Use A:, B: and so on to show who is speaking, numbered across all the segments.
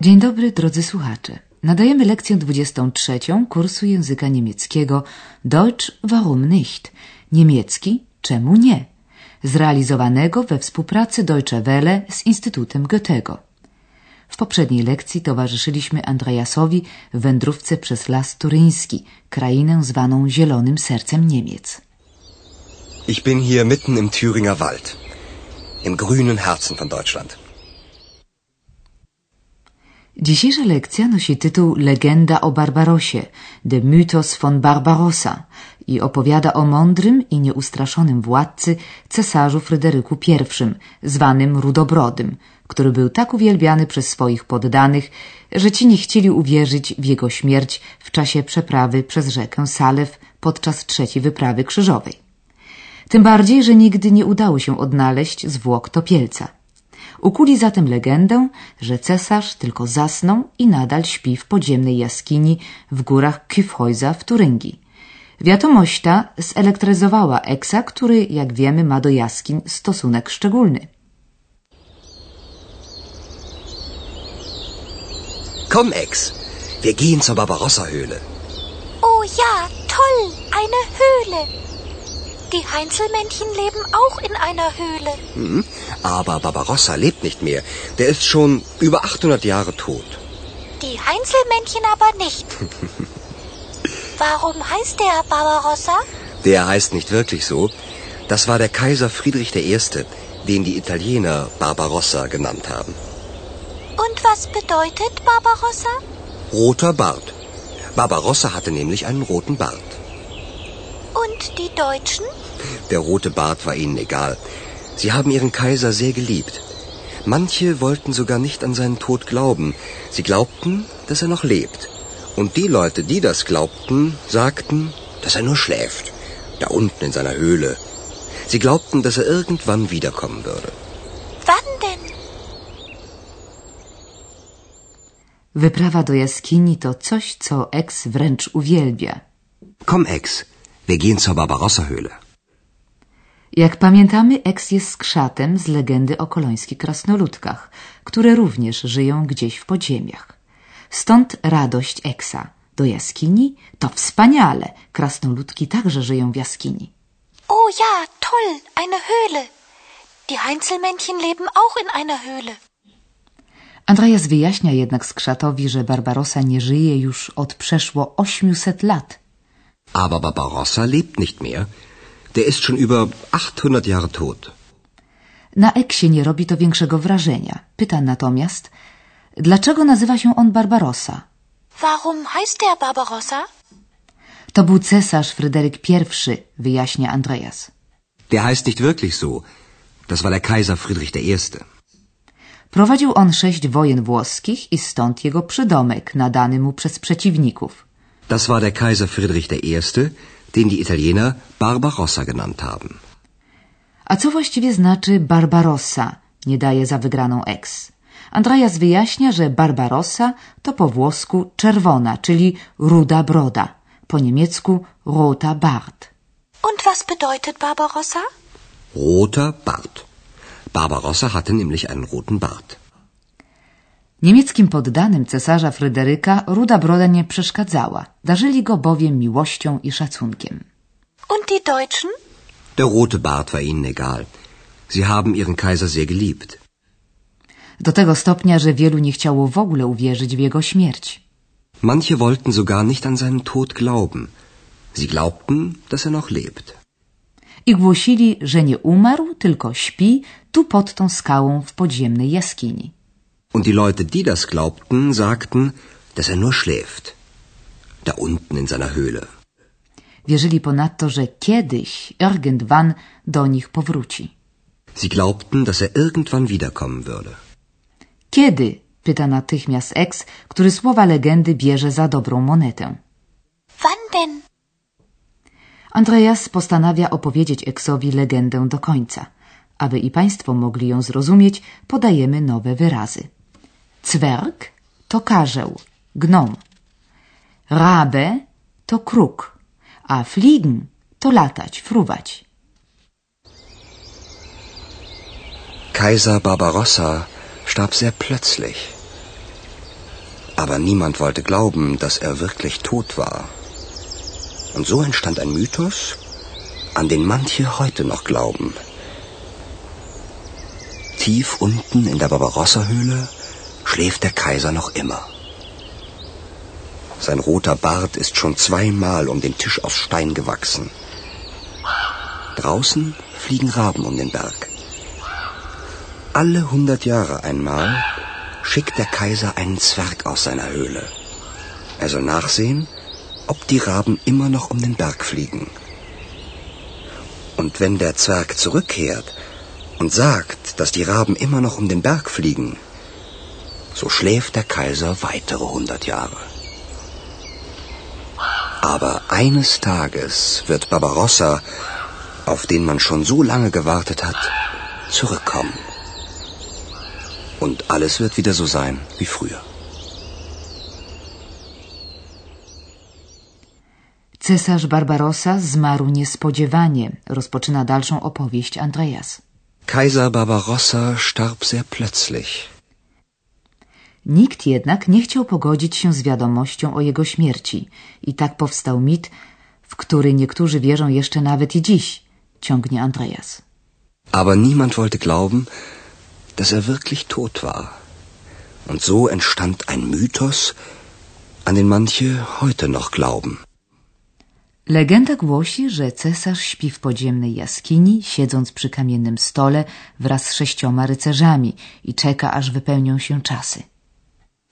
A: Dzień dobry, drodzy słuchacze. Nadajemy lekcję 23 kursu języka niemieckiego Deutsch warum nicht? Niemiecki czemu nie? Zrealizowanego we współpracy Deutsche Welle z Instytutem Goethego. W poprzedniej lekcji towarzyszyliśmy Andreasowi w wędrówce przez las turyński, krainę zwaną Zielonym Sercem Niemiec.
B: Ich bin hier mitten im Thüringer Wald, im grünen Herzen von Deutschland.
A: Dzisiejsza lekcja nosi tytuł Legenda o Barbarosie, The Mythos von Barbarossa i opowiada o mądrym i nieustraszonym władcy cesarzu Fryderyku I, zwanym Rudobrodym, który był tak uwielbiany przez swoich poddanych, że ci nie chcieli uwierzyć w jego śmierć w czasie przeprawy przez rzekę Salew podczas trzeciej wyprawy krzyżowej. Tym bardziej, że nigdy nie udało się odnaleźć zwłok topielca. Ukuli zatem legendę, że cesarz tylko zasnął i nadal śpi w podziemnej jaskini w górach Kyffhäuser w Turyngii. Wiadomość ta zelektryzowała Eksa, który, jak wiemy, ma do jaskiń stosunek szczególny.
B: Komm, Ex, wir gehen zur Barbarossa-Höhle.
C: Oh ja, toll, eine Höhle. Die Heinzelmännchen leben auch in einer Höhle.
B: Hm, aber Barbarossa lebt nicht mehr. Der ist schon über 800 Jahre tot.
C: Die Heinzelmännchen aber nicht. Warum heißt der Barbarossa?
B: Der heißt nicht wirklich so. Das war der Kaiser Friedrich I., den die Italiener Barbarossa genannt haben.
C: Und was bedeutet Barbarossa?
B: Roter Bart. Barbarossa hatte nämlich einen roten Bart.
C: Und die Deutschen?
B: Der rote Bart war ihnen egal. Sie haben ihren Kaiser sehr geliebt. Manche wollten sogar nicht an seinen Tod glauben. Sie glaubten, dass er noch lebt. Und die Leute, die das glaubten, sagten, dass er nur schläft, da unten in seiner Höhle. Sie glaubten, dass er irgendwann wiederkommen würde.
C: Wann denn?
A: Wyprawa do jaskini to coś, co Ex wręcz uwielbia.
B: Komm, Ex, wir gehen zur Barbarossa-Höhle.
A: Jak pamiętamy, Eks jest skrzatem z legendy o kolońskich krasnoludkach, które również żyją gdzieś w podziemiach. Stąd radość Eksa. Do jaskini? To wspaniale. Krasnoludki także żyją w jaskini.
C: Oh ja, toll, eine Höhle. Die Heinzelmännchen leben auch in einer Höhle.
A: Andreas wyjaśnia jednak skrzatowi, że Barbarossa nie żyje już od przeszło 800 lat.
B: Aber Barbarossa lebt nicht mehr. Der ist schon über 800 Jahre tot.
A: Na Eksie nie robi to większego wrażenia. Pyta natomiast, dlaczego nazywa się on Barbarossa?
C: Warum heißt der Barbarossa?
A: To był cesarz Fryderyk I, wyjaśnia Andreas.
B: Der heißt nicht wirklich so. Das war der Kaiser Friedrich I.
A: Prowadził on sześć wojen włoskich i stąd jego przydomek nadany mu przez przeciwników.
B: Das war der Kaiser Friedrich I., den die Italiener Barbarossa genannt haben.
A: A co właściwie znaczy Barbarossa? Nie daje za wygraną ex. Andreas wyjaśnia, że Barbarossa to po włosku czerwona, czyli ruda broda. Po niemiecku rota Bart.
C: Und was bedeutet Barbarossa?
B: Roter Bart. Barbarossa hatte nämlich einen roten Bart.
A: Niemieckim poddanym cesarza Fryderyka ruda broda nie przeszkadzała. Darzyli go bowiem miłością i szacunkiem.
C: Und die Deutschen?
B: Der rote Bart war ihnen egal. Sie haben ihren Kaiser sehr geliebt.
A: Do tego stopnia, że wielu nie chciało w ogóle uwierzyć w jego śmierć.
B: Manche wollten sogar nicht an seinen Tod glauben. Sie glaubten, dass er noch lebt.
A: I głosili, że nie umarł, tylko śpi tu pod tą skałą w podziemnej jaskini.
B: Und die Leute, die das glaubten, sagten, dass er nur schläft. Da unten in seiner Höhle.
A: Wierzyli ponadto, że kiedyś irgendwann do nich powróci.
B: Sie glaubten, dass er irgendwann wiederkommen würde.
A: Kiedy? pyta natychmiast Ex, który słowa legendy bierze za dobrą monetę.
C: Wann denn?
A: Andreas postanawia opowiedzieć Exowi legendę do końca. Aby i państwo mogli ją zrozumieć, podajemy nowe wyrazy. Zwerg to karzeł, gnom. Rabe to kruk, a fliegen to latać, fruwać.
B: Kaiser Barbarossa starb sehr plötzlich. Aber niemand wollte glauben, dass er wirklich tot war. Und so entstand ein Mythos, an den manche heute noch glauben. Tief unten in der Barbarossa-Höhle schläft der Kaiser noch immer. Sein roter Bart ist schon zweimal um den Tisch aus Stein gewachsen. Draußen fliegen Raben um den Berg. Alle hundert Jahre einmal schickt der Kaiser einen Zwerg aus seiner Höhle. Er soll nachsehen, ob die Raben immer noch um den Berg fliegen. Und wenn der Zwerg zurückkehrt und sagt, dass die Raben immer noch um den Berg fliegen, so schläft der Kaiser weitere hundert Jahre. Aber eines Tages wird Barbarossa, auf den man schon so lange gewartet hat, zurückkommen. Und alles wird wieder so sein wie früher.
A: Cesarz Barbarossa zmarł niespodziewanie, rozpoczyna dalszą opowieść Andreas.
B: Kaiser Barbarossa starb sehr plötzlich.
A: Nikt jednak nie chciał pogodzić się z wiadomością o jego śmierci i tak powstał mit, w który niektórzy wierzą jeszcze nawet i dziś, ciągnie Andreas.
B: Aber niemand wollte glauben, dass er wirklich tot war. Und so entstand ein Mythos, an den manche heute noch glauben.
A: Legenda głosi, że cesarz śpi w podziemnej jaskini, siedząc przy kamiennym stole wraz z sześcioma rycerzami i czeka, aż wypełnią się czasy.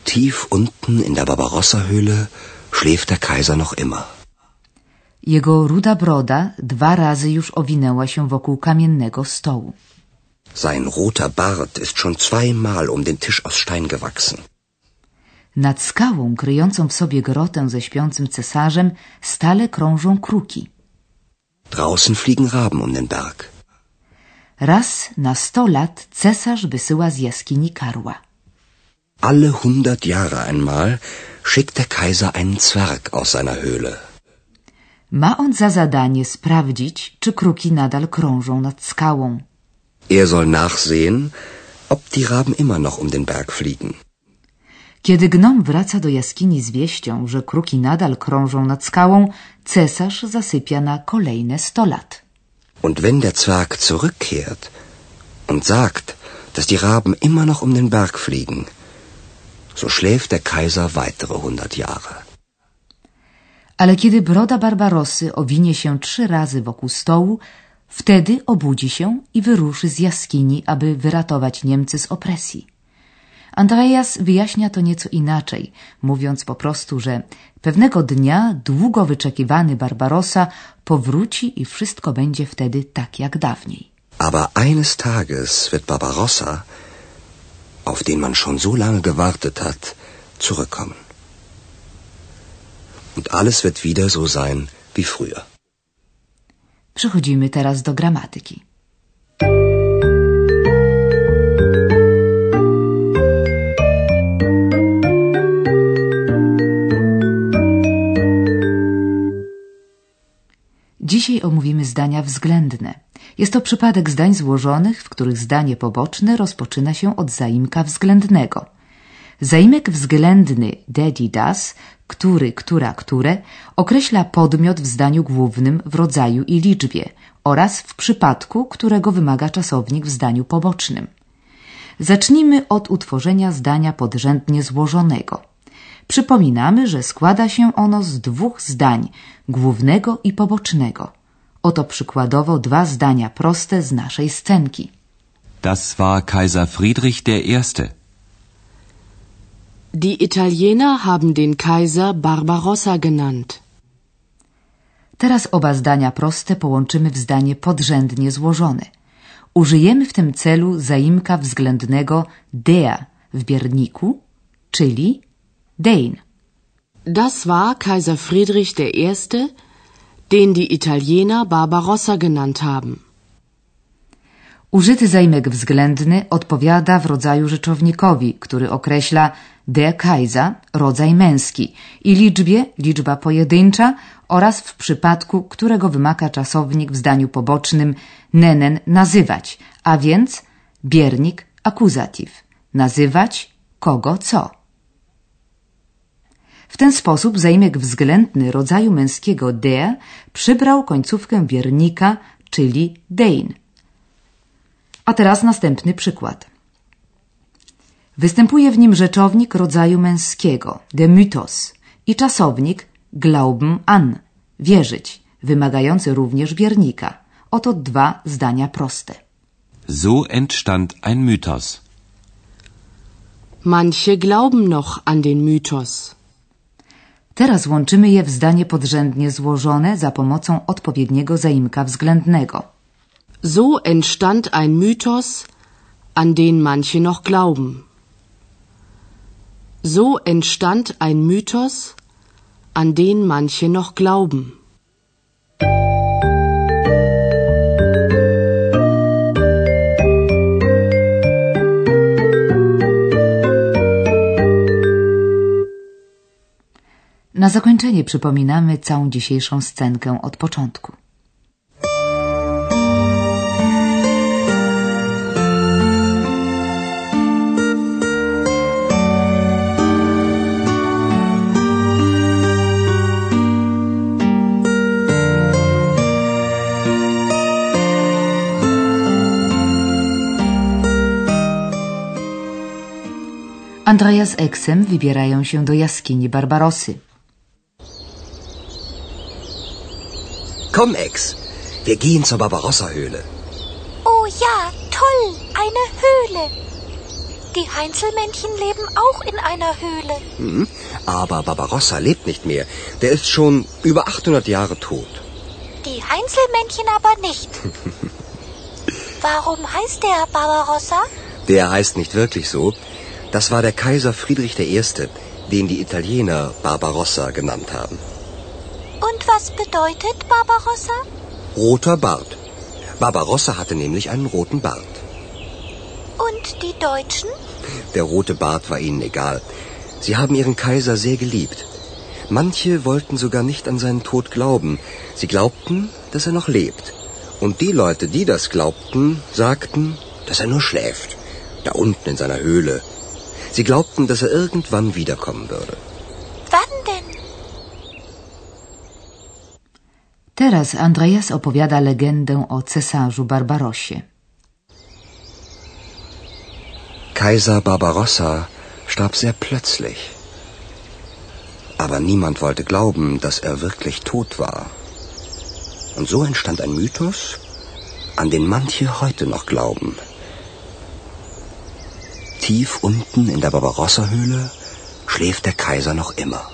B: Tief unten in der Barbarossa-Höhle schläft der Kaiser noch immer.
A: Jego ruda broda dwa razy już owinęła się wokół kamiennego stołu.
B: Sein roter Bart ist schon zweimal um den Tisch aus Stein gewachsen.
A: Nad skałą, kryjącą w sobie grotę ze śpiącym cesarzem, stale krążą kruki.
B: Draußen fliegen Raben um den Berg.
A: Raz na sto lat cesarz wysyła z jaskini karła.
B: Alle hundert Jahre einmal schickt der Kaiser einen Zwerg aus seiner Höhle.
A: Ma on za zadanie sprawdzić, czy kruki nadal krążą nad skałą.
B: Er soll nachsehen, ob die Raben immer noch um den Berg fliegen.
A: Kiedy gnom wraca do jaskini z wieścią, że kruki nadal krążą nad skałą, cesarz zasypia na kolejne sto lat.
B: Und wenn der Zwerg zurückkehrt und sagt, dass die Raben immer noch um den Berg fliegen, so schläft der Kaiser weitere hundert Jahre.
A: Ale kiedy broda Barbarosy owinie się trzy razy wokół stołu, wtedy obudzi się i wyruszy z jaskini, aby wyratować Niemcy z opresji. Andreas wyjaśnia to nieco inaczej, mówiąc po prostu, że pewnego dnia długo wyczekiwany Barbarossa powróci i wszystko będzie wtedy tak jak dawniej.
B: Aber eines Tages wird Barbarossa, auf den man schon so lange gewartet hat, zurückkommen. Und alles wird wieder so sein wie früher.
A: Przechodzimy teraz do gramatyki. Dzisiaj omówimy zdania względne. Jest to przypadek zdań złożonych, w których zdanie poboczne rozpoczyna się od zaimka względnego. Zaimek względny dedi das, który, która, które określa podmiot w zdaniu głównym w rodzaju i liczbie oraz w przypadku, którego wymaga czasownik w zdaniu pobocznym. Zacznijmy od utworzenia zdania podrzędnie złożonego. Przypominamy, że składa się ono z dwóch zdań, głównego i pobocznego. Oto przykładowo dwa zdania proste z naszej scenki.
D: Das war Kaiser Friedrich der Erste.
E: Die Italiener haben den Kaiser Barbarossa genannt.
A: Teraz oba zdania proste połączymy w zdanie podrzędnie złożone. Użyjemy w tym celu zaimka względnego der w bierniku, czyli den.
E: Das war Kaiser Friedrich der Erste, den die Italiener Barbarossa genannt haben.
A: Użyty zaimek względny odpowiada w rodzaju rzeczownikowi, który określa der Kaiser, rodzaj męski, i liczbie, liczba pojedyncza oraz w przypadku, którego wymaga czasownik w zdaniu pobocznym nenen nazywać, a więc biernik akuzatyw. Nazywać kogo co. W ten sposób zaimek względny rodzaju męskiego der przybrał końcówkę wiernika, czyli dein. A teraz następny przykład. Występuje w nim rzeczownik rodzaju męskiego, de mythos, i czasownik glauben an, wierzyć, wymagający również wiernika. Oto dwa zdania proste.
D: So entstand ein Mythos.
E: Manche glauben noch an den Mythos.
A: Teraz łączymy je w zdanie podrzędnie złożone za pomocą odpowiedniego zaimka względnego.
E: So entstand ein Mythos, an den manche noch glauben. So entstand ein Mythos, an den manche noch glauben.
A: Na zakończenie przypominamy całą dzisiejszą scenkę od początku. Andrea z Eksem wybierają się do jaskini Barbarosy.
B: Komm, Ex, wir gehen zur Barbarossa-Höhle.
C: Oh ja, toll, eine Höhle. Die Heinzelmännchen leben auch in einer Höhle.
B: Hm, aber Barbarossa lebt nicht mehr. Der ist schon über 800 Jahre tot.
C: Die Heinzelmännchen aber nicht. Warum heißt der Barbarossa?
B: Der heißt nicht wirklich so. Das war der Kaiser Friedrich I., den die Italiener Barbarossa genannt haben.
C: Was bedeutet Barbarossa?
B: Roter Bart. Barbarossa hatte nämlich einen roten Bart.
C: Und die Deutschen?
B: Der rote Bart war ihnen egal. Sie haben ihren Kaiser sehr geliebt. Manche wollten sogar nicht an seinen Tod glauben. Sie glaubten, dass er noch lebt. Und die Leute, die das glaubten, sagten, dass er nur schläft. Da unten in seiner Höhle. Sie glaubten, dass er irgendwann wiederkommen würde.
C: Wann denn?
A: Teraz Andreas opowiada legendę o cesarzu Barbarosie.
B: Kaiser Barbarossa starb sehr plötzlich. Aber niemand wollte glauben, dass er wirklich tot war. Und so entstand ein Mythos, an den manche heute noch glauben. Tief unten in der Barbarossa-Höhle schläft der Kaiser noch immer.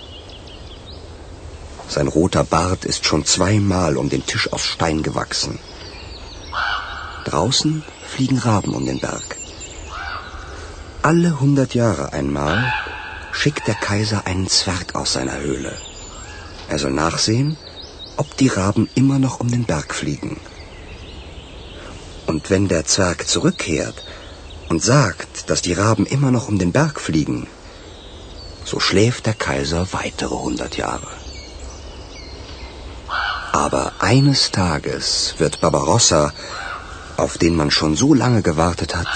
B: Sein roter Bart ist schon zweimal um den Tisch aus Stein gewachsen. Draußen fliegen Raben um den Berg. Alle hundert Jahre einmal schickt der Kaiser einen Zwerg aus seiner Höhle. Er soll nachsehen, ob die Raben immer noch um den Berg fliegen. Und wenn der Zwerg zurückkehrt und sagt, dass die Raben immer noch um den Berg fliegen, so schläft der Kaiser weitere hundert Jahre. Aber eines Tages wird Barbarossa, auf den man schon so lange gewartet hat,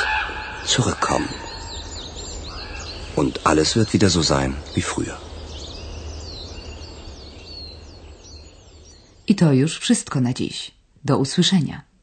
B: zurückkommen. Und alles wird wieder so sein wie früher.
A: I to już wszystko na dziś. Do usłyszenia.